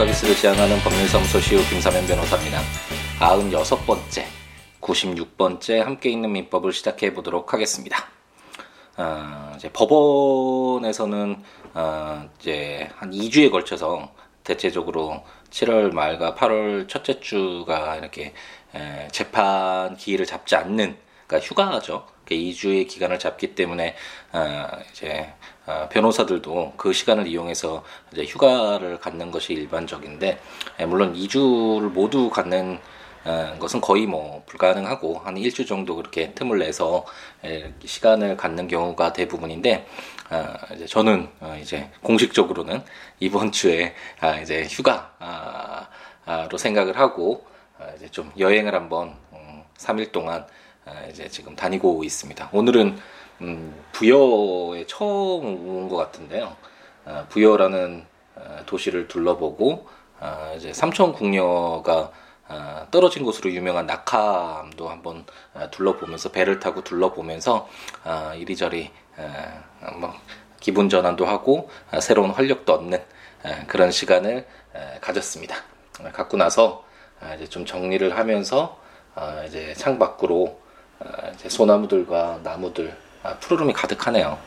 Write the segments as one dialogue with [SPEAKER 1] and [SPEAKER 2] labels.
[SPEAKER 1] 서비스를 지향하는 법률사무소 시우 김사면 변호사입니다. 96번째, 96번째 함께 있는 민법을 시작해 보도록 하겠습니다. 어, 이제 법원에서는 어, 이제 한 2주에 걸쳐서 대체적으로 7월 말과 8월 첫째 주가 이렇게 에, 재판 기일을 잡지 않는 그러니까 휴가죠. 2주의 기간을 잡기 때문에 어, 이제 어, 변호사들도 그 시간을 이용해서 이제 휴가를 갖는 것이 일반적인데 예, 물론 2주를 모두 갖는 어, 것은 거의 뭐 불가능하고 한 일주 정도 그렇게 틈을 내서 예, 시간을 갖는 경우가 대부분인데 어, 이제 저는 어, 이제 공식적으로는 이번 주에 아, 이제 휴가로 생각을 하고 어, 이제 좀 여행을 한번 음, 3일 동안 아, 이제 지금 다니고 있습니다. 오늘은 음, 부여에 처음 온 것 같은데요. 아, 부여라는 아, 도시를 둘러보고 아, 이제 삼천 궁녀가 아, 떨어진 곳으로 유명한 낙함도 한번 아, 둘러보면서 배를 타고 둘러보면서 아, 이리저리 아, 뭐 기분 전환도 하고 아, 새로운 활력도 얻는 아, 그런 시간을 아, 가졌습니다. 아, 갖고 나서 아, 이제 좀 정리를 하면서 아, 이제 창 밖으로 아, 이제 소나무들과 나무들 아, 푸르름이 가득하네요.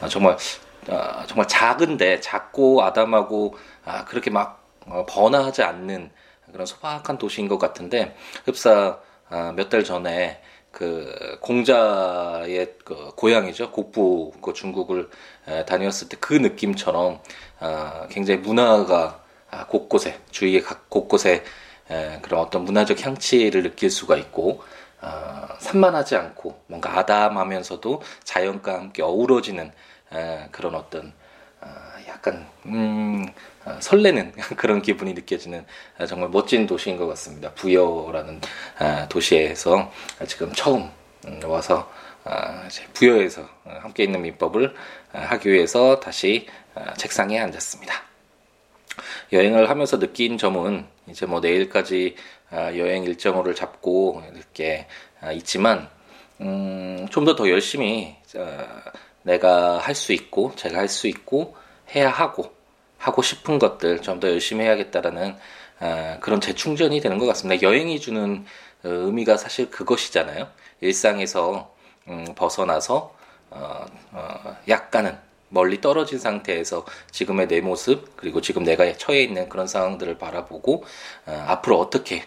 [SPEAKER 1] 아, 정말 아, 정말 작은데 작고 아담하고 아, 그렇게 막 어, 번화하지 않는 그런 소박한 도시인 것 같은데 흡사 아, 몇달 전에 그 공자의 그 고향이죠 곡부 그 중국을 에, 다녔을 때 그 느낌처럼 아, 굉장히 문화가 아, 곳곳에 주위에 각 곳곳에 에, 그런 어떤 문화적 향취를 느낄 수가 있고 어, 산만하지 않고 뭔가 아담하면서도 자연과 함께 어우러지는 에, 그런 어떤 어, 약간 음, 어, 설레는 그런 기분이 느껴지는 어, 정말 멋진 도시인 것 같습니다. 부여라는 어, 도시에서 지금 처음 음, 와서 부여에서 어, 함께 있는 민법을 어, 하기 위해서 다시 어, 책상에 앉았습니다. 여행을 하면서 느낀 점은 이제 뭐 내일까지 아, 여행 일정을 잡고 이렇게 아, 있지만 음, 좀 더 더 열심히 어, 내가 할 수 있고 제가 할 수 있고 해야 하고 하고 싶은 것들 좀 더 열심히 해야겠다라는 아, 그런 재충전이 되는 것 같습니다. 여행이 주는 어, 의미가 사실 그것이잖아요. 일상에서 음, 벗어나서 어, 어, 약간은 멀리 떨어진 상태에서 지금의 내 모습 그리고 지금 내가 처해 있는 그런 상황들을 바라보고 어, 앞으로 어떻게 어,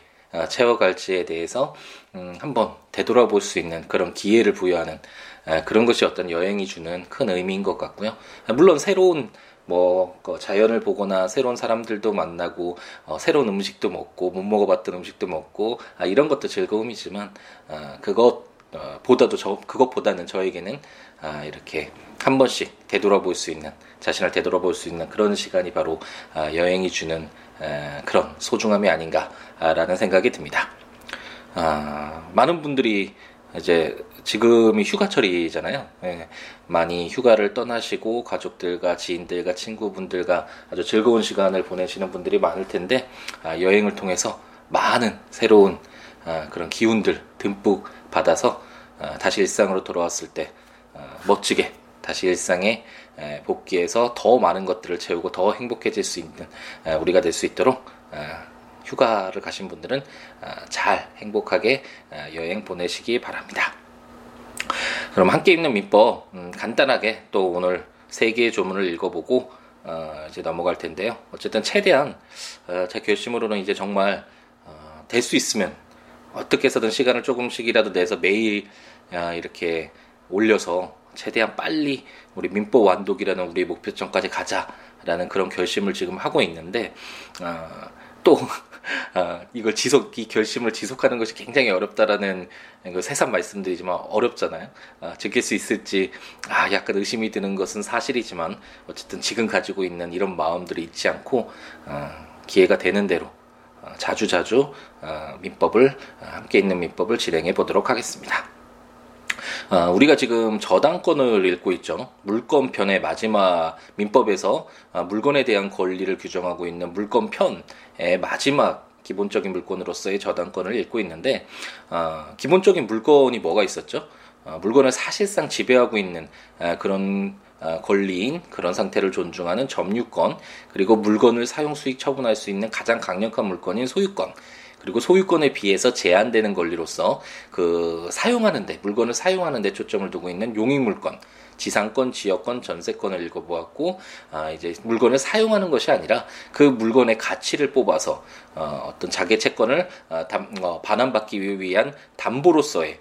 [SPEAKER 1] 채워갈지에 대해서 음, 한번 되돌아볼 수 있는 그런 기회를 부여하는 에, 그런 것이 어떤 여행이 주는 큰 의미인 것 같고요. 물론 새로운 뭐그 자연을 보거나 새로운 사람들도 만나고 어, 새로운 음식도 먹고 못 먹어봤던 음식도 먹고 아, 이런 것도 즐거움이지만 아, 그것 어, 보다도 저 그것보다는 저에게는 아, 이렇게 한 번씩 되돌아볼 수 있는 자신을 되돌아볼 수 있는 그런 시간이 바로 아, 여행이 주는 에, 그런 소중함이 아닌가라는 생각이 듭니다. 아, 많은 분들이 이제 지금이 휴가철이잖아요. 예, 많이 휴가를 떠나시고 가족들과 지인들과 친구분들과 아주 즐거운 시간을 보내시는 분들이 많을 텐데 아, 여행을 통해서 많은 새로운 아, 그런 기운들 듬뿍 받아서 아, 다시 일상으로 돌아왔을 때 아, 멋지게 다시 일상에 에, 복귀해서 더 많은 것들을 채우고 더 행복해질 수 있는 에, 우리가 될 수 있도록 아, 휴가를 가신 분들은 아, 잘 행복하게 아, 여행 보내시기 바랍니다. 그럼 함께 읽는 민법 음, 간단하게 또 오늘 세 개의 조문을 읽어보고 어, 이제 넘어갈 텐데요. 어쨌든 최대한 어, 제 결심으로는 이제 정말 어, 될 수 있으면 어떻게 해서든 시간을 조금씩이라도 내서 매일 야, 이렇게 올려서 최대한 빨리 우리 민법 완독이라는 우리의 목표점까지 가자라는 그런 결심을 지금 하고 있는데 어, 또 어, 이걸 지속 이 결심을 지속하는 것이 굉장히 어렵다라는 그 새삼 말씀드리지만 어렵잖아요. 어, 지킬 수 있을지 아 약간 의심이 드는 것은 사실이지만 어쨌든 지금 가지고 있는 이런 마음들이 잊지 않고 어, 기회가 되는 대로 어, 자주 자주 어, 민법을 어, 함께 있는 민법을 진행해 보도록 하겠습니다. 어, 우리가 지금 저당권을 읽고 있죠. 물권편의 마지막 민법에서 어, 물건에 대한 권리를 규정하고 있는 물권편의 마지막 기본적인 물건으로서의 저당권을 읽고 있는데 어, 기본적인 물건이 뭐가 있었죠? 어, 물건을 사실상 지배하고 있는 어, 그런 어, 권리인 그런 상태를 존중하는 점유권 그리고 물건을 사용 수익 처분할 수 있는 가장 강력한 물건인 소유권 그리고 소유권에 비해서 제한되는 권리로서 그 사용하는데 물건을 사용하는데 초점을 두고 있는 용익물권 지상권, 지역권, 전세권을 읽어보았고 아, 이제 물건을 사용하는 것이 아니라 그 물건의 가치를 뽑아서 어, 어떤 자기 채권을 어, 담, 어, 반환받기 위한 담보로서의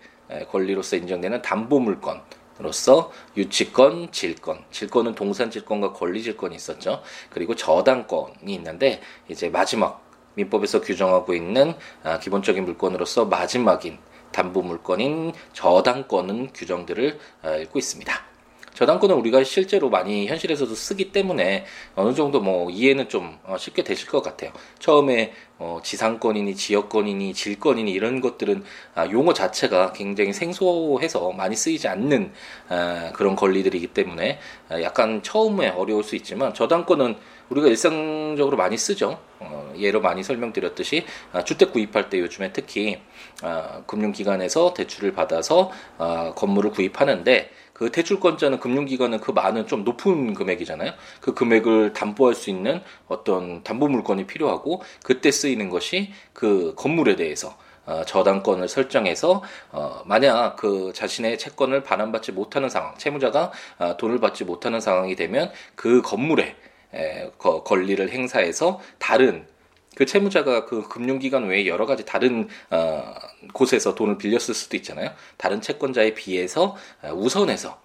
[SPEAKER 1] 권리로서 인정되는 담보물권. 로서 유치권, 질권, 질권은 동산 질권과 권리 질권이 있었죠. 그리고 저당권이 있는데 이제 마지막 민법에서 규정하고 있는 아, 기본적인 물권으로서 마지막인 담보 물건인 저당권은 규정들을 아, 읽고 있습니다. 저당권은 우리가 실제로 많이 현실에서도 쓰기 때문에 어느 정도 뭐 이해는 좀 어, 쉽게 되실 것 같아요. 처음에 어 지상권이니 지역권이니 질권이니 이런 것들은 아 용어 자체가 굉장히 생소해서 많이 쓰이지 않는 아 그런 권리들이기 때문에 아 약간 처음에 어려울 수 있지만 저당권은 우리가 일상적으로 많이 쓰죠. 어, 예로 많이 설명드렸듯이 아, 주택 구입할 때 요즘에 특히 아, 금융기관에서 대출을 받아서 아, 건물을 구입하는데 그 대출권자는 금융기관은 그 많은 좀 높은 금액이잖아요. 그 금액을 담보할 수 있는 어떤 담보 물건이 필요하고 그때 쓰이는 것이 그 건물에 대해서 어, 저당권을 설정해서 어, 만약 그 자신의 채권을 반환받지 못하는 상황, 채무자가 어, 돈을 받지 못하는 상황이 되면 그 건물에 에, 거, 권리를 행사해서 다른 그 채무자가 그 금융기관 외에 여러 가지 다른 어, 곳에서 돈을 빌렸을 수도 있잖아요. 다른 채권자에 비해서 어, 우선해서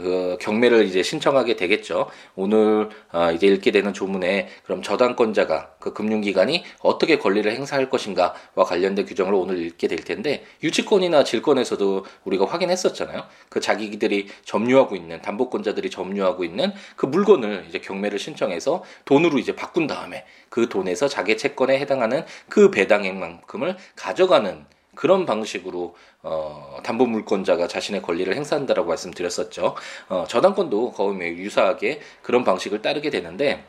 [SPEAKER 1] 그 경매를 이제 신청하게 되겠죠. 오늘 어, 이제 읽게 되는 조문에 그럼 저당권자가 그 금융기관이 어떻게 권리를 행사할 것인가와 관련된 규정을 오늘 읽게 될 텐데 유치권이나 질권에서도 우리가 확인했었잖아요. 그 자기들이 점유하고 있는 담보권자들이 점유하고 있는 그 물건을 이제 경매를 신청해서 돈으로 이제 바꾼 다음에 그 돈에서 자기 채권에 해당하는 그 배당액만큼을 가져가는 그런 방식으로 어, 담보 물권자가 자신의 권리를 행사한다라고 말씀드렸었죠. 어, 저당권도 거의 유사하게 그런 방식을 따르게 되는데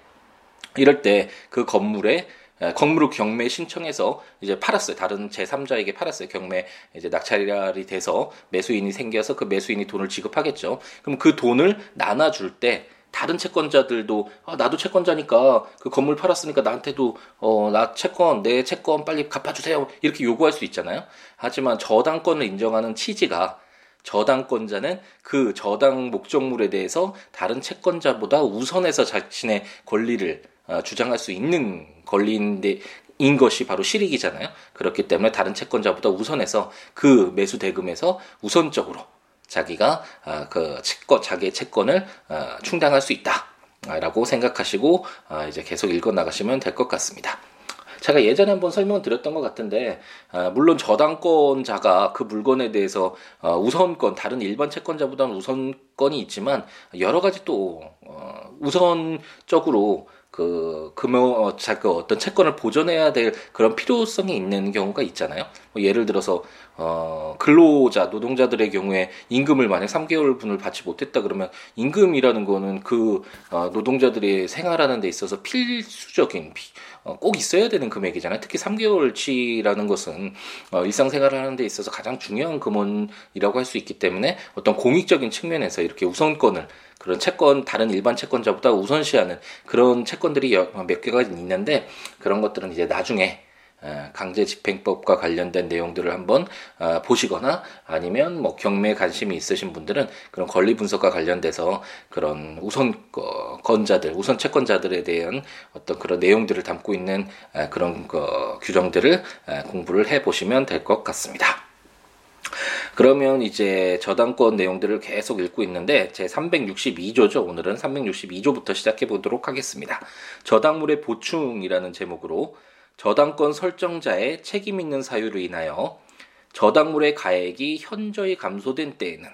[SPEAKER 1] 이럴 때 그 건물에 건물을 경매 신청해서 이제 팔았어요. 다른 제3자에게 팔았어요. 경매 이제 낙찰이 돼서 매수인이 생겨서 그 매수인이 돈을 지급하겠죠. 그럼 그 돈을 나눠줄 때 다른 채권자들도 아, 나도 채권자니까 그 건물 팔았으니까 나한테도 어, 나 채권 내 채권 빨리 갚아주세요 이렇게 요구할 수 있잖아요. 하지만 저당권을 인정하는 취지가 저당권자는 그 저당 목적물에 대해서 다른 채권자보다 우선해서 자신의 권리를 어, 주장할 수 있는 권리인데 인 것이 바로 실익이잖아요. 그렇기 때문에 다른 채권자보다 우선해서 그 매수 대금에서 우선적으로 자기가 아, 그 채권 자기의 채권을 아, 충당할 수 있다라고 생각하시고 아, 이제 계속 읽어 나가시면 될 것 같습니다. 제가 예전에 한번 설명을 드렸던 것 같은데 물론 저당권자가 그 물건에 대해서 어, 우선권 다른 일반 채권자보다는 우선권이 있지만 여러 가지 또 어, 우선적으로 그 금융 어, 그 어떤 채권을 보존해야 될 그런 필요성이 있는 경우가 있잖아요. 뭐 예를 들어서 어 근로자 노동자들의 경우에 임금을 만약 3개월 분을 받지 못했다 그러면 임금이라는 거는 그 어, 노동자들의 생활하는 데 있어서 필수적인 어, 꼭 있어야 되는 금액이잖아요. 특히 3개월치라는 것은 어, 일상생활을 하는 데 있어서 가장 중요한 금원이라고 할 수 있기 때문에 어떤 공익적인 측면에서 이렇게 우선권을 그런 채권 다른 일반 채권자보다 우선시하는 그런 채권들이 몇 개가 있는데 그런 것들은 이제 나중에 강제 집행법과 관련된 내용들을 한번 어, 보시거나 아니면 뭐 경매에 관심이 있으신 분들은 그런 권리 분석과 관련돼서 그런 우선권자들, 우선 채권자들에 대한 어떤 그런 내용들을 담고 있는 그런 규정들을 공부를 해 보시면 될 것 같습니다. 그러면 이제 저당권 내용들을 계속 읽고 있는데 제 362조죠. 오늘은 362조부터 시작해 보도록 하겠습니다. 저당물의 보충이라는 제목으로 저당권 설정자의 책임 있는 사유로 인하여 저당물의 가액이 현저히 감소된 때에는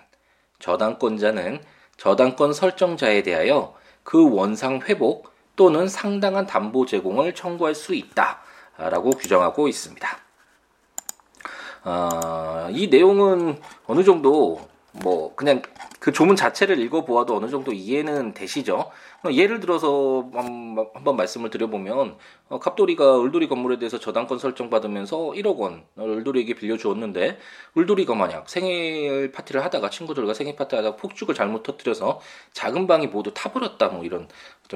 [SPEAKER 1] 저당권자는 저당권 설정자에 대하여 그 원상 회복 또는 상당한 담보 제공을 청구할 수 있다라고 규정하고 있습니다. 어, 이 내용은 어느 정도 뭐 그냥 그 조문 자체를 읽어보아도 어느 정도 이해는 되시죠. 어, 예를 들어서 한번 말씀을 드려보면 어, 갑돌이가 을돌이 건물에 대해서 저당권 설정 받으면서 1억 원 을돌이에게 빌려주었는데 을돌이가 만약 생일 파티를 하다가 친구들과 생일 파티를 하다가 폭죽을 잘못 터뜨려서 작은 방이 모두 타버렸다 뭐 이런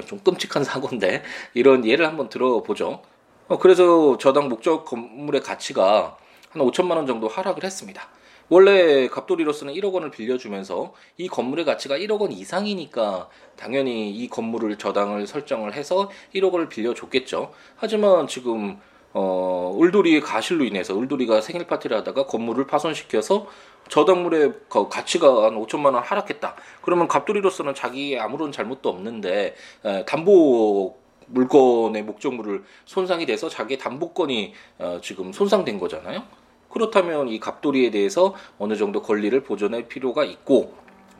[SPEAKER 1] 좀 끔찍한 사고인데 이런 예를 한번 들어보죠. 어, 그래서 저당 목적 건물의 가치가 한 5천만 원 정도 하락을 했습니다. 원래 갑돌이로서는 1억 원을 빌려주면서 이 건물의 가치가 1억 원 이상이니까 당연히 이 건물을 저당을 설정을 해서 1억 원을 빌려줬겠죠. 하지만 지금 어, 을돌이의 가실로 인해서 을돌이가 생일 파티를 하다가 건물을 파손시켜서 저당물의 가치가 한 5천만 원 하락했다. 그러면 갑돌이로서는 자기의 아무런 잘못도 없는데 에, 담보 물건의 목적물을 손상이 돼서 자기의 담보권이 어, 지금 손상된 거잖아요. 그렇다면 이 갑돌이에 대해서 어느 정도 권리를 보존할 필요가 있고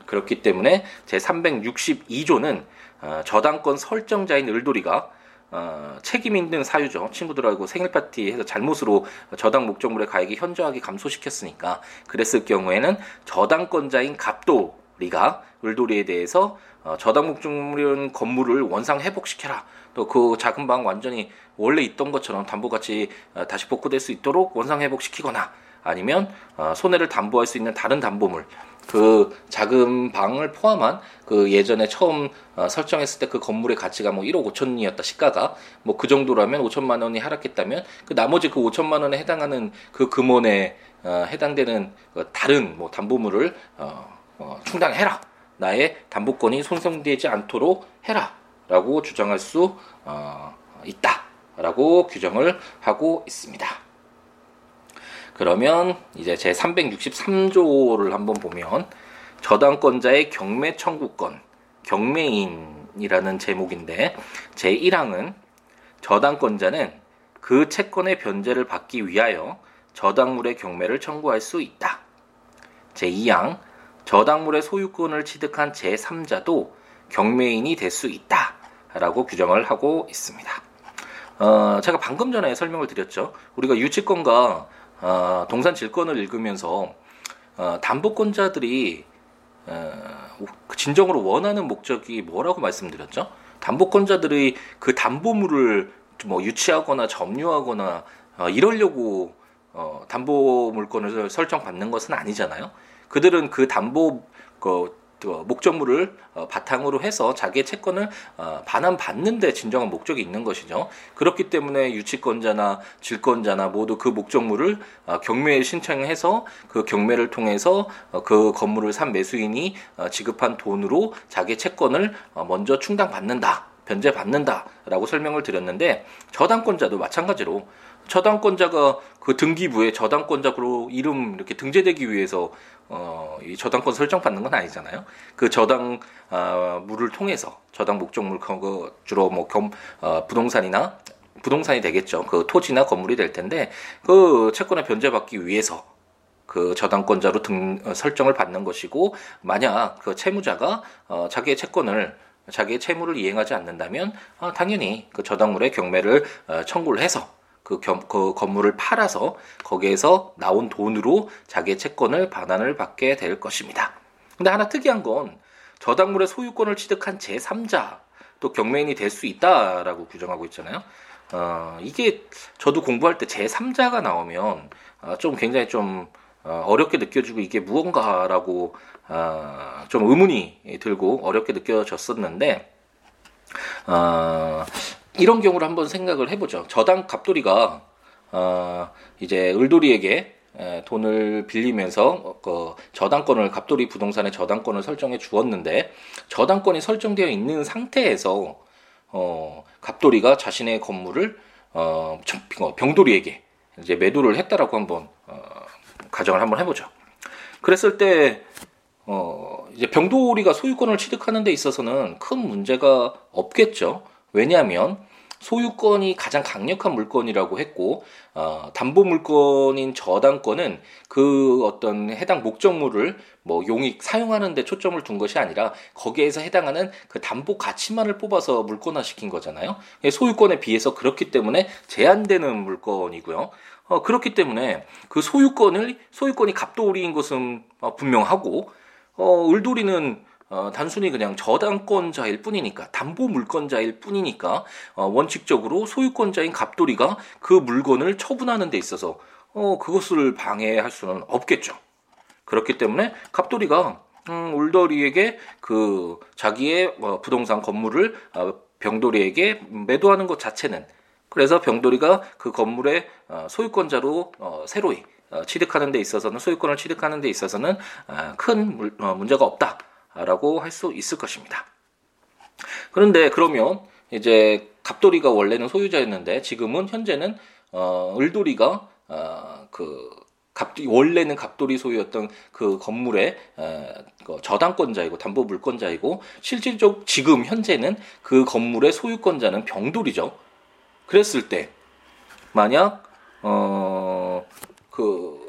[SPEAKER 1] 그렇기 때문에 제 362조는 어, 저당권 설정자인 을돌이가 어, 책임 있는 사유죠. 친구들하고 생일 파티해서 잘못으로 저당 목적물의 가액이 현저하게 감소시켰으니까 그랬을 경우에는 저당권자인 갑돌이가 을돌이에 대해서 어, 저당 목적물인 건물을 원상 회복시켜라. 또 그 작은 방 완전히 원래 있던 것처럼 담보같이 어, 다시 복구될 수 있도록 원상 회복시키거나 아니면 어, 손해를 담보할 수 있는 다른 담보물 그 작은 방을 포함한 그 예전에 처음 어, 설정했을 때 그 건물의 가치가 뭐 1억 5천이었다 시가가 뭐 그 정도라면 5천만 원이 하락했다면 그 나머지 그 5천만 원에 해당하는 그 금원에 어, 해당되는 그 다른 뭐 담보물을 어, 어, 충당해라. 나의 담보권이 손상되지 않도록 해라 라고 주장할 수 어, 있다 라고 규정을 하고 있습니다. 그러면 이제 제 363조를 한번 보면 저당권자의 경매 청구권, 경매인이라는 제목인데 제 1항은 저당권자는 그 채권의 변제를 받기 위하여 저당물의 경매를 청구할 수 있다. 제 2항 저당물의 소유권을 취득한 제 3자도 경매인이 될 수 있다. 라고 규정을 하고 있습니다. 어, 제가 방금 전에 설명을 드렸죠. 우리가 유치권과 어, 동산 질권을 읽으면서 어, 담보권자들이 어, 진정으로 원하는 목적이 뭐라고 말씀드렸죠? 담보권자들이 그 담보물을 뭐 유치하거나 점유하거나 어, 이러려고 어, 담보 물건을 설정받는 것은 아니잖아요. 그들은 그 담보 그 목적물을 어, 바탕으로 해서 자기의 채권을 어, 반환받는데 진정한 목적이 있는 것이죠. 그렇기 때문에 유치권자나 질권자나 모두 그 목적물을 어, 경매에 신청해서 그 경매를 통해서 그 건물을 산 매수인이 지급한 돈으로 자기 채권을 먼저 충당받는다. 변제받는다라고 설명을 드렸는데 저당권자도 마찬가지로 저당권자가 그 등기부에 저당권자로 이름 이렇게 등재되기 위해서 어, 이 저당권 설정받는 건 아니잖아요. 그 저당 어, 물을 통해서 저당 목적물 그 주로 뭐 겸, 어, 부동산이나 부동산이 되겠죠. 그 토지나 건물이 될 텐데 그 채권을 변제받기 위해서 그 저당권자로 등 어, 설정을 받는 것이고 만약 그 채무자가 어, 자기의 채권을 자기의 채무를 이행하지 않는다면 어, 당연히 그 저당물의 경매를 어, 청구를 해서 그, 겸, 그 건물을 팔아서 거기에서 나온 돈으로 자기의 채권을 반환을 받게 될 것입니다. 근데 하나 특이한 건 저당물의 소유권을 취득한 제3자 또 경매인이 될 수 있다라고 규정하고 있잖아요. 어, 이게 저도 공부할 때 제3자가 나오면 어, 좀 굉장히 좀 어, 어렵게 느껴지고 이게 무언가라고 어, 좀 의문이 들고 어렵게 느껴졌었는데 어, 이런 경우를 한번 생각을 해보죠. 저당 갑돌이가 어, 이제 을돌이에게 에, 돈을 빌리면서 어, 그 저당권을 갑돌이 부동산의 저당권을 설정해 주었는데 저당권이 설정되어 있는 상태에서 어, 갑돌이가 자신의 건물을 어, 병돌이에게 이제 매도를 했다라고 한번 어, 가정을 한번 해보죠. 그랬을 때 어, 이제 병돌이가 소유권을 취득하는 데 있어서는 큰 문제가 없겠죠. 왜냐하면 소유권이 가장 강력한 물건이라고 했고 어, 담보 물건인 저당권은 그 어떤 해당 목적물을 뭐 용익 사용하는 데 초점을 둔 것이 아니라 거기에서 해당하는 그 담보 가치만을 뽑아서 물건화 시킨 거잖아요. 소유권에 비해서 그렇기 때문에 제한되는 물건이고요. 어, 그렇기 때문에 그 소유권을 소유권이 갑돌이인 것은 어, 분명하고 어, 을돌이는 어, 단순히 그냥 저당권자일 뿐이니까 담보 물권자일 뿐이니까 어, 원칙적으로 소유권자인 갑돌이가 그 물건을 처분하는 데 있어서 어, 그것을 방해할 수는 없겠죠. 그렇기 때문에 갑돌이가 음, 울돌이에게 그 자기의 어, 부동산 건물을 어, 병돌이에게 매도하는 것 자체는 그래서 병돌이가 그 건물의 어, 소유권자로 어, 새로이 어, 취득하는 데 있어서는 소유권을 취득하는 데 있어서는 어, 큰 물, 어, 문제가 없다. 라고 할 수 있을 것입니다. 그런데 그러면 이제 갑돌이가 원래는 소유자였는데 지금은 현재는 어, 을돌이가 어, 그 갑, 원래는 갑돌이 소유였던 그 건물의 어, 그 저당권자이고 담보 물권자이고 실질적 지금 현재는 그 건물의 소유권자는 병돌이죠. 그랬을 때 만약 어 그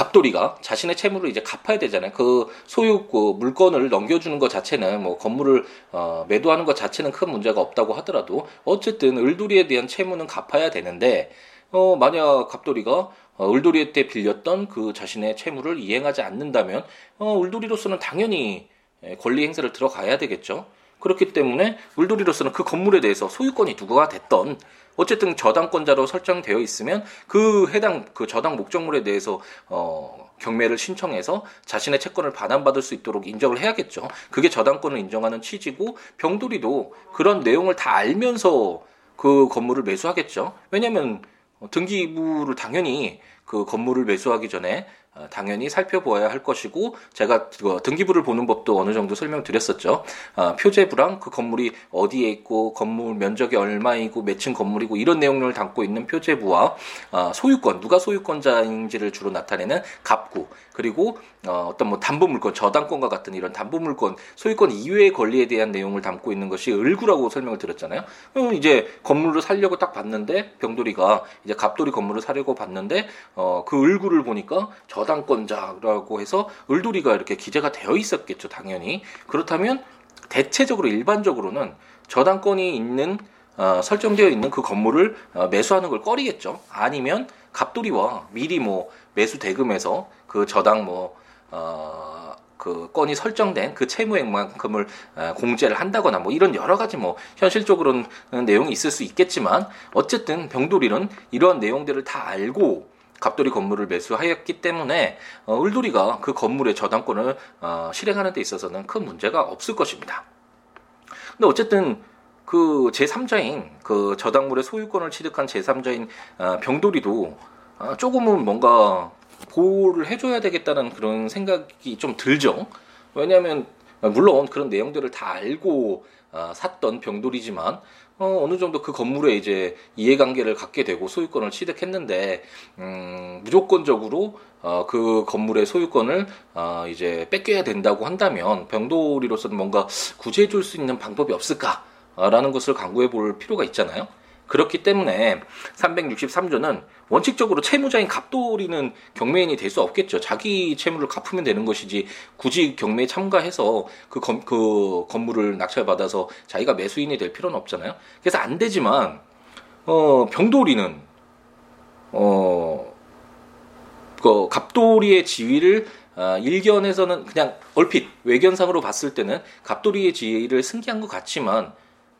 [SPEAKER 1] 갑돌이가 자신의 채무를 이제 갚아야 되잖아요. 그 소유 그 물건을 넘겨주는 것 자체는 뭐 건물을 어, 매도하는 것 자체는 큰 문제가 없다고 하더라도 어쨌든 을돌이에 대한 채무는 갚아야 되는데 어, 만약 갑돌이가 어, 을돌이 때 빌렸던 그 자신의 채무를 이행하지 않는다면 어, 을돌이로서는 당연히 권리 행사를 들어가야 되겠죠. 그렇기 때문에 울돌이로서는 그 건물에 대해서 소유권이 누구가 됐던 어쨌든 저당권자로 설정되어 있으면 그 해당 그 저당 목적물에 대해서 어 경매를 신청해서 자신의 채권을 반환받을 수 있도록 인정을 해야겠죠. 그게 저당권을 인정하는 취지고 병돌이도 그런 내용을 다 알면서 그 건물을 매수하겠죠. 왜냐하면 등기부를 당연히 그 건물을 매수하기 전에 어, 당연히 살펴보아야 할 것이고 제가 등기부를 보는 법도 어느 정도 설명드렸었죠. 어, 표제부랑 그 건물이 어디에 있고 건물 면적이 얼마이고 몇층 건물이고 이런 내용을 담고 있는 표제부와 어, 소유권 누가 소유권자인지를 주로 나타내는 갑구 그리고 어떤 뭐 담보 물권 저당권과 같은 이런 담보 물권 소유권 이외의 권리에 대한 내용을 담고 있는 것이 을구라고 설명을 드렸잖아요. 그럼 이제 건물을 살려고 딱 봤는데 병돌이가 이제 갑돌이 건물을 사려고 봤는데 그 을구를 보니까 저당 저당권자라고 해서 을돌이가 이렇게 기재가 되어 있었겠죠, 당연히. 그렇다면 대체적으로 일반적으로는 저당권이 있는 어, 설정되어 있는 그 건물을 어, 매수하는 걸 꺼리겠죠. 아니면 갑돌이와 미리 뭐 매수 대금에서 그 저당 뭐 어, 그 건이 설정된 그 채무액만큼을 어, 공제를 한다거나 뭐 이런 여러 가지 뭐 현실적으로는 내용이 있을 수 있겠지만 어쨌든 병돌이는 이러한 내용들을 다 알고 갑돌이 건물을 매수하였기 때문에 어, 을돌이가 그 건물의 저당권을 어, 실행하는 데 있어서는 큰 문제가 없을 것입니다. 근데 어쨌든 그 제3자인 그 저당물의 소유권을 취득한 제3자인 어, 병돌이도 어, 조금은 뭔가 보호를 해줘야 되겠다는 그런 생각이 좀 들죠. 왜냐하면 물론 그런 내용들을 다 알고 어, 샀던 병돌이지만 어, 어느 정도 그 건물에 이제 이해관계를 갖게 되고 소유권을 취득했는데 음, 무조건적으로 어, 그 건물의 소유권을 어, 이제 뺏겨야 된다고 한다면 병돌이로서는 뭔가 구제해줄 수 있는 방법이 없을까라는 것을 강구해 볼 필요가 있잖아요. 그렇기 때문에 363조는 원칙적으로 채무자인 갑돌이는 경매인이 될 수 없겠죠. 자기 채무를 갚으면 되는 것이지 굳이 경매에 참가해서 그, 건, 그 건물을 낙찰받아서 자기가 매수인이 될 필요는 없잖아요. 그래서 안 되지만 어, 병돌이는 어, 그 갑돌이의 지위를 어, 일견에서는 그냥 얼핏 외견상으로 봤을 때는 갑돌이의 지위를 승계한 것 같지만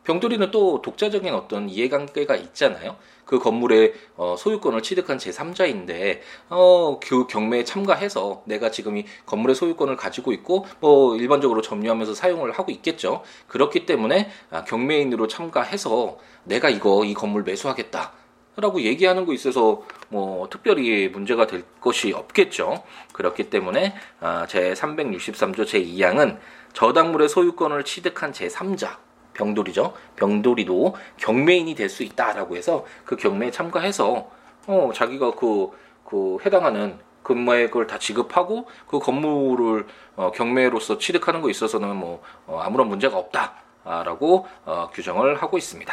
[SPEAKER 1] 병돌이는 또 독자적인 어떤 이해관계가 있잖아요. 그 건물의 어, 소유권을 취득한 제3자인데 어, 그 경매에 참가해서 내가 지금 이 건물의 소유권을 가지고 있고 뭐 일반적으로 점유하면서 사용을 하고 있겠죠. 그렇기 때문에 아, 경매인으로 참가해서 내가 이거 이 건물 매수하겠다. 라고 얘기하는 거 있어서 뭐 특별히 문제가 될 것이 없겠죠. 그렇기 때문에 아, 제 363조 제 2항은 저당물의 소유권을 취득한 제3자 병돌이죠. 병돌이도 경매인이 될 수 있다라고 해서 그 경매에 참가해서 어 자기가 그, 그 해당하는 금액을 다 지급하고 그 건물을 어, 경매로서 취득하는 거 있어서는 뭐 어, 아무런 문제가 없다라고 어, 규정을 하고 있습니다.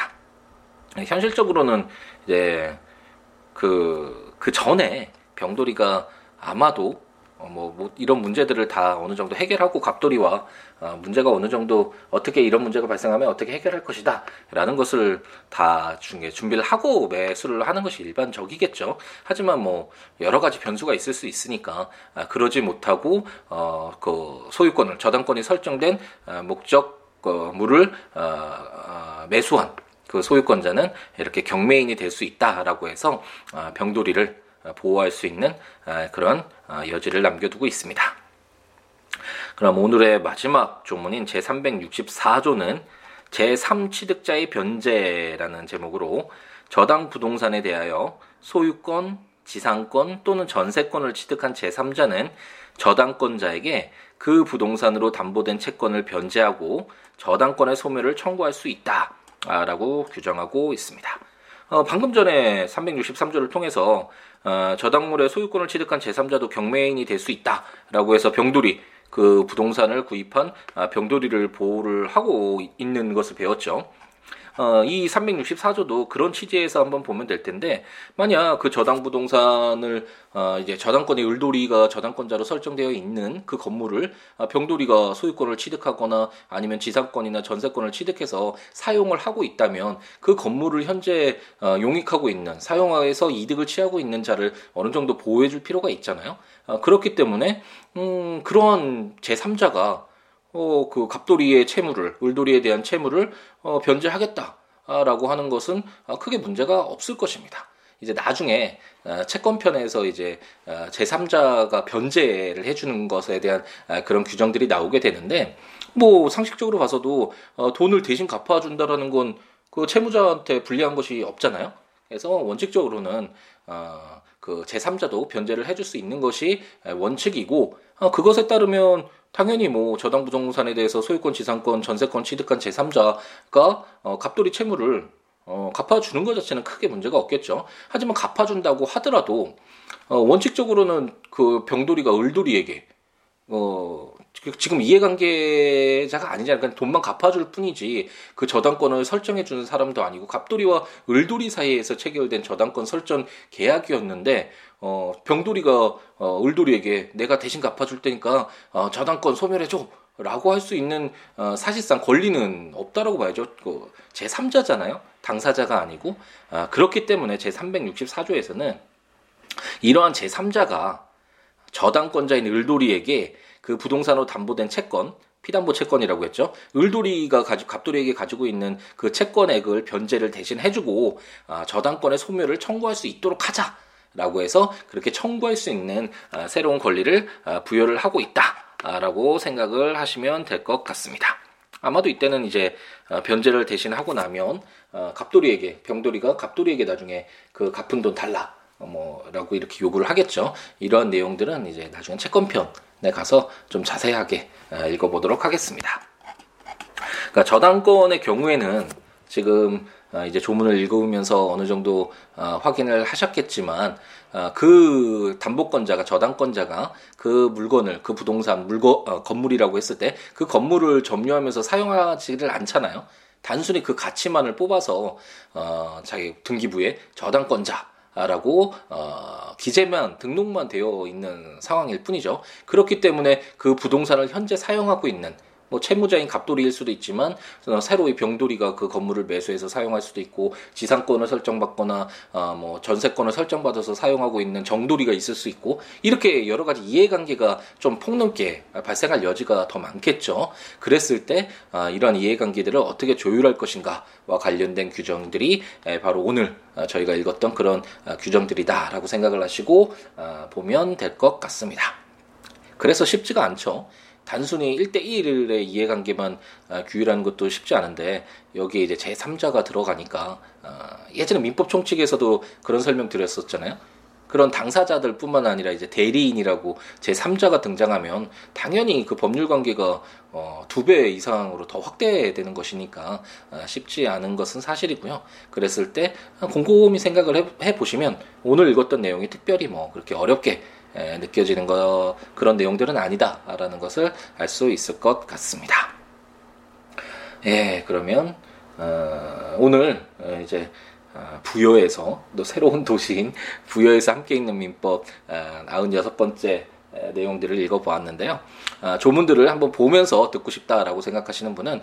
[SPEAKER 1] 현실적으로는 이제 그, 그 전에 병돌이가 아마도 어, 뭐, 뭐, 이런 문제들을 다 어느 정도 해결하고 갑돌이와 어, 문제가 어느 정도 어떻게 이런 문제가 발생하면 어떻게 해결할 것이다 라는 것을 다 중에 준비를 하고 매수를 하는 것이 일반적이겠죠. 하지만 뭐 여러 가지 변수가 있을 수 있으니까 아, 그러지 못하고 어, 그 소유권을 저당권이 설정된 아, 목적물을 어, 어, 매수한 그 소유권자는 이렇게 경매인이 될 수 있다라고 해서 아, 병돌이를 보호할 수 있는 그런 여지를 남겨두고 있습니다. 그럼 오늘의 마지막 조문인 제364조는 제3취득자의 변제라는 제목으로 저당 부동산에 대하여 소유권, 지상권 또는 전세권을 취득한 제3자는 저당권자에게 그 부동산으로 담보된 채권을 변제하고 저당권의 소멸을 청구할 수 있다 라고 규정하고 있습니다. 어, 방금 전에 363조를 통해서 어, 저당물의 소유권을 취득한 제3자도 경매인이 될 수 있다라고 해서 병돌이 그 부동산을 구입한 아, 병돌이를 보호를 하고 있는 것을 배웠죠. 어, 이 364조도 그런 취지에서 한번 보면 될 텐데 만약 그 저당 부동산을 어, 이제 저당권의 을돌이가 저당권자로 설정되어 있는 그 건물을 어, 병돌이가 소유권을 취득하거나 아니면 지상권이나 전세권을 취득해서 사용을 하고 있다면 그 건물을 현재 어, 용익하고 있는 사용하에서 이득을 취하고 있는 자를 어느 정도 보호해줄 필요가 있잖아요. 어, 그렇기 때문에 음, 그런 제3자가 어, 그 갑돌이의 채무를, 을돌이에 대한 채무를 어, 변제하겠다라고 하는 것은 어, 크게 문제가 없을 것입니다. 이제 나중에 어, 채권편에서 이제 어, 제3자가 변제를 해주는 것에 대한 어, 그런 규정들이 나오게 되는데 뭐 상식적으로 봐서도 돈을 대신 갚아준다라는 건 그 채무자한테 불리한 것이 없잖아요. 그래서 원칙적으로는 그 제3자도 변제를 해줄 수 있는 것이 원칙이고 그것에 따르면 당연히 뭐 저당 부동산에 대해서 소유권, 지상권, 전세권 취득한 제3자가 어, 갑돌이 채무를 어, 갚아주는 것 자체는 크게 문제가 없겠죠. 하지만 갚아준다고 하더라도 어, 원칙적으로는 그 병돌이가 을돌이에게 어, 지금 이해관계자가 아니잖아요. 그냥 돈만 갚아줄 뿐이지 그 저당권을 설정해주는 사람도 아니고 갑돌이와 을돌이 사이에서 체결된 저당권 설정 계약이었는데 어, 병돌이가 어, 을돌이에게 내가 대신 갚아줄 테니까 어, 저당권 소멸해줘. 라고 할 수 있는 어, 사실상 권리는 없다라고 봐야죠. 그 제3자잖아요. 당사자가 아니고 아, 그렇기 때문에 제364조에서는 이러한 제3자가 저당권자인 을돌이에게 그 부동산으로 담보된 채권, 피담보 채권이라고 했죠. 을돌이가 가지고 갑돌이에게 가지고 있는 그 채권액을 변제를 대신 해주고 아, 저당권의 소멸을 청구할 수 있도록 하자 라고 해서 그렇게 청구할 수 있는 아, 새로운 권리를 아, 부여를 하고 있다라고 생각을 하시면 될 것 같습니다. 아마도 이때는 이제 어, 변제를 대신 하고 나면 어, 갑돌이에게 병돌이가 갑돌이에게 나중에 그 갚은 돈 달라 뭐라고 이렇게 요구를 하겠죠. 이런 내용들은 이제 나중에 채권편에 가서 좀 자세하게 어, 읽어보도록 하겠습니다. 그러니까 저당권의 경우에는 지금 어, 이제 조문을 읽으면서 어느 정도 어, 확인을 하셨겠지만 그 담보권자가 저당권자가 그 물건을 그 부동산 물건 건물이라고 했을 때 그 건물을 점유하면서 사용하지를 않잖아요. 단순히 그 가치만을 뽑아서 어, 자기 등기부에 저당권자 라고 어, 기재만 등록만 되어 있는 상황일 뿐이죠. 그렇기 때문에 그 부동산을 현재 사용하고 있는 뭐 채무자인 갑돌이일 수도 있지만 새로 이 병돌이가 그 건물을 매수해서 사용할 수도 있고 지상권을 설정받거나 어, 뭐 전세권을 설정받아서 사용하고 있는 정돌이가 있을 수 있고 이렇게 여러 가지 이해관계가 좀 폭넓게 발생할 여지가 더 많겠죠. 그랬을 때 어, 이러한 이해관계들을 어떻게 조율할 것인가와 관련된 규정들이 바로 오늘 어, 저희가 읽었던 그런 어, 규정들이다라고 생각을 하시고 어, 보면 될 것 같습니다. 그래서 쉽지가 않죠. 단순히 1대1의 이해관계만 어, 규율하는 것도 쉽지 않은데 여기에 이제 제3자가 들어가니까 어, 예전에 민법 총칙에서도 그런 설명 드렸었잖아요. 그런 당사자들 뿐만 아니라 이제 대리인이라고 제3자가 등장하면 당연히 그 법률 관계가 어, 두배 이상으로 더 확대되는 것이니까 어, 쉽지 않은 것은 사실이고요. 그랬을 때 곰곰이 생각을 해, 해 보시면 오늘 읽었던 내용이 특별히 뭐 그렇게 어렵게 에, 느껴지는 거 그런 내용들은 아니다라는 것을 알 수 있을 것 같습니다. 예, 그러면 어, 오늘 어, 이제 어, 부여에서 또 새로운 도시인 부여에서 함께 있는 민법 어, 96번째 내용들을 읽어보았는데요. 아, 조문들을 한번 보면서 듣고 싶다라고 생각하시는 분은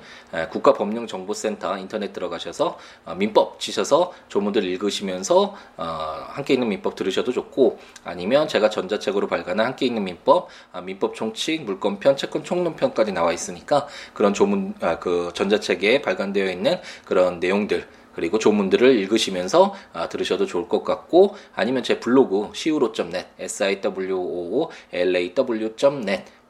[SPEAKER 1] 국가법령정보센터 인터넷 들어가셔서 어, 민법 치셔서 조문들을 읽으시면서 어, 함께 있는 민법 들으셔도 좋고 아니면 제가 전자책으로 발간한 함께 있는 민법, 아, 민법 총칙, 물권편, 채권 총론편까지 나와 있으니까 그런 조문 아, 그 전자책에 발간되어 있는 그런 내용들 그리고 조문들을 읽으시면서 아, 들으셔도 좋을 것 같고 아니면 제 블로그 siwo.net siwoolaw.net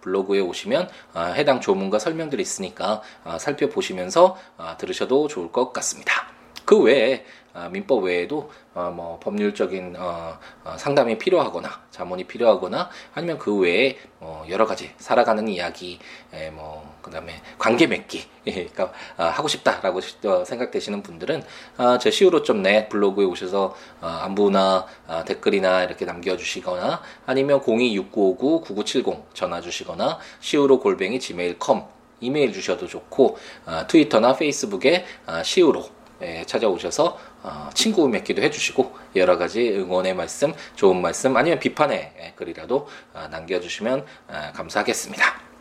[SPEAKER 1] 블로그에 오시면 아, 해당 조문과 설명들이 있으니까 아, 살펴보시면서 아, 들으셔도 좋을 것 같습니다. 그 외에 아, 민법 외에도 어, 뭐 법률적인 어, 어, 상담이 필요하거나 자문이 필요하거나 아니면 그 외에 어, 여러 가지 살아가는 이야기, 에, 뭐 그다음에 관계 맺기 그러니까 아, 하고 싶다라고 어, 생각되시는 분들은 아, 제 siwo.net 블로그에 오셔서 어, 안부나 아, 댓글이나 이렇게 남겨주시거나 아니면 026959-9970 전화 주시거나 siwo 골뱅이 gmail.com 이메일 주셔도 좋고 아, 트위터나 페이스북에 아, siwo 예, 찾아오셔서 어, 친구 맺기도 해주시고 여러 가지 응원의 말씀, 좋은 말씀 아니면 비판의 예, 글이라도 어, 남겨주시면 어, 감사하겠습니다.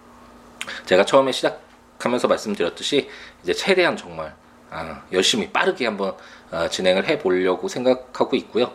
[SPEAKER 1] 제가 처음에 시작하면서 말씀드렸듯이 이제 최대한 정말 열심히 빠르게 한번 진행을 해 보려고 생각하고 있고요.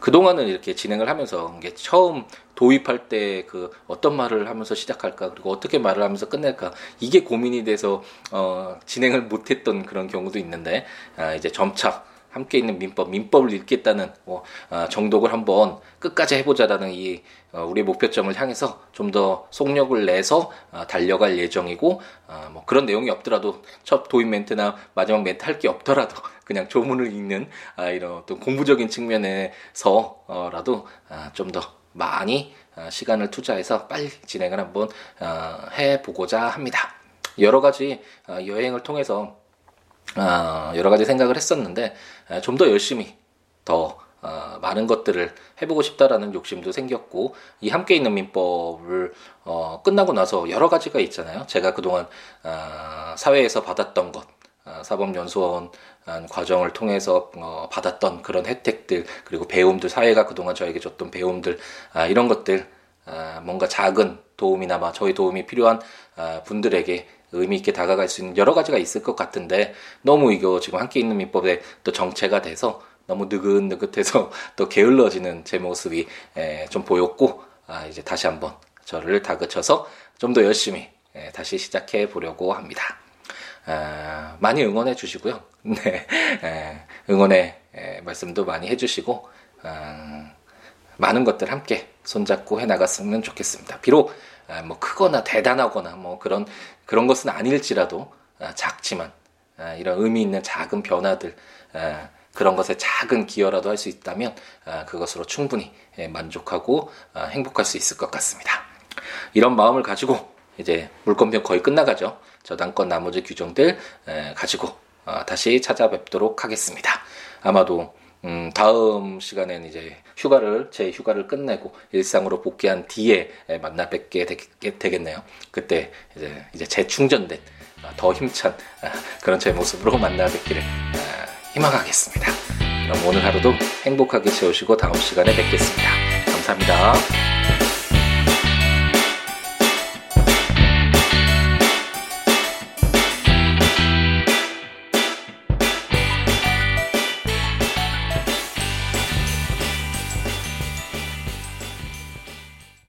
[SPEAKER 1] 그동안은 이렇게 진행을 하면서 이게 처음 도입할 때 그 어떤 말을 하면서 시작할까 그리고 어떻게 말을 하면서 끝낼까 이게 고민이 돼서 어 진행을 못했던 그런 경우도 있는데 아 이제 점차 함께 있는 민법, 민법을 읽겠다는 뭐, 어, 정독을 한번 끝까지 해보자라는 이 어, 우리 목표점을 향해서 좀 더 속력을 내서 어, 달려갈 예정이고 어, 뭐 그런 내용이 없더라도 첫 도입 멘트나 마지막 멘트 할 게 없더라도 그냥 조문을 읽는 아, 이런 어떤 공부적인 측면에서라도 아, 좀더 많이 어, 시간을 투자해서 빨리 진행을 한번 어, 해보고자 합니다. 여러 가지 어, 여행을 통해서 여러 가지 생각을 했었는데 좀 더 열심히 더 많은 것들을 해보고 싶다라는 욕심도 생겼고 이 함께 있는 민법을 끝나고 나서 여러 가지가 있잖아요. 제가 그동안 사회에서 받았던 것 아, 사법연수원 과정을 통해서 어, 받았던 그런 혜택들 그리고 배움들 사회가 그동안 저에게 줬던 배움들 아, 이런 것들 아, 뭔가 작은 도움이나마 저희 도움이 필요한 분들에게 의미 있게 다가갈 수 있는 여러 가지가 있을 것 같은데 너무 이거 지금 함께 있는 민법에 또 정체가 돼서 너무 느긋느긋해서 또 게을러지는 제 모습이 좀 보였고 이제 다시 한번 저를 다그쳐서 좀 더 열심히 다시 시작해 보려고 합니다. 아, 많이 응원해 주시고요. 네, 에, 응원의 에, 말씀도 많이 해주시고 아, 많은 것들 함께 손잡고 해 나갔으면 좋겠습니다. 비록 아, 뭐 크거나 대단하거나 뭐 그런 그런 것은 아닐지라도 아, 작지만 아, 이런 의미 있는 작은 변화들 아, 그런 것에 작은 기여라도 할 수 있다면 아, 그것으로 충분히 예, 만족하고 아, 행복할 수 있을 것 같습니다. 이런 마음을 가지고 이제 물권편 거의 끝나가죠. 저당권 나머지 규정들 가지고 어, 다시 찾아뵙도록 하겠습니다. 아마도 음, 다음 시간에는 이제 휴가를 제 휴가를 끝내고 일상으로 복귀한 뒤에 만나 뵙게 되 겠네요. 그때 이제 이제 재충전된 어, 더 힘찬 어, 그런 제 모습으로 만나 뵙기를 희망하겠습니다. 그럼 오늘 하루도 행복하게 채우시고 다음 시간에 뵙겠습니다. 감사합니다.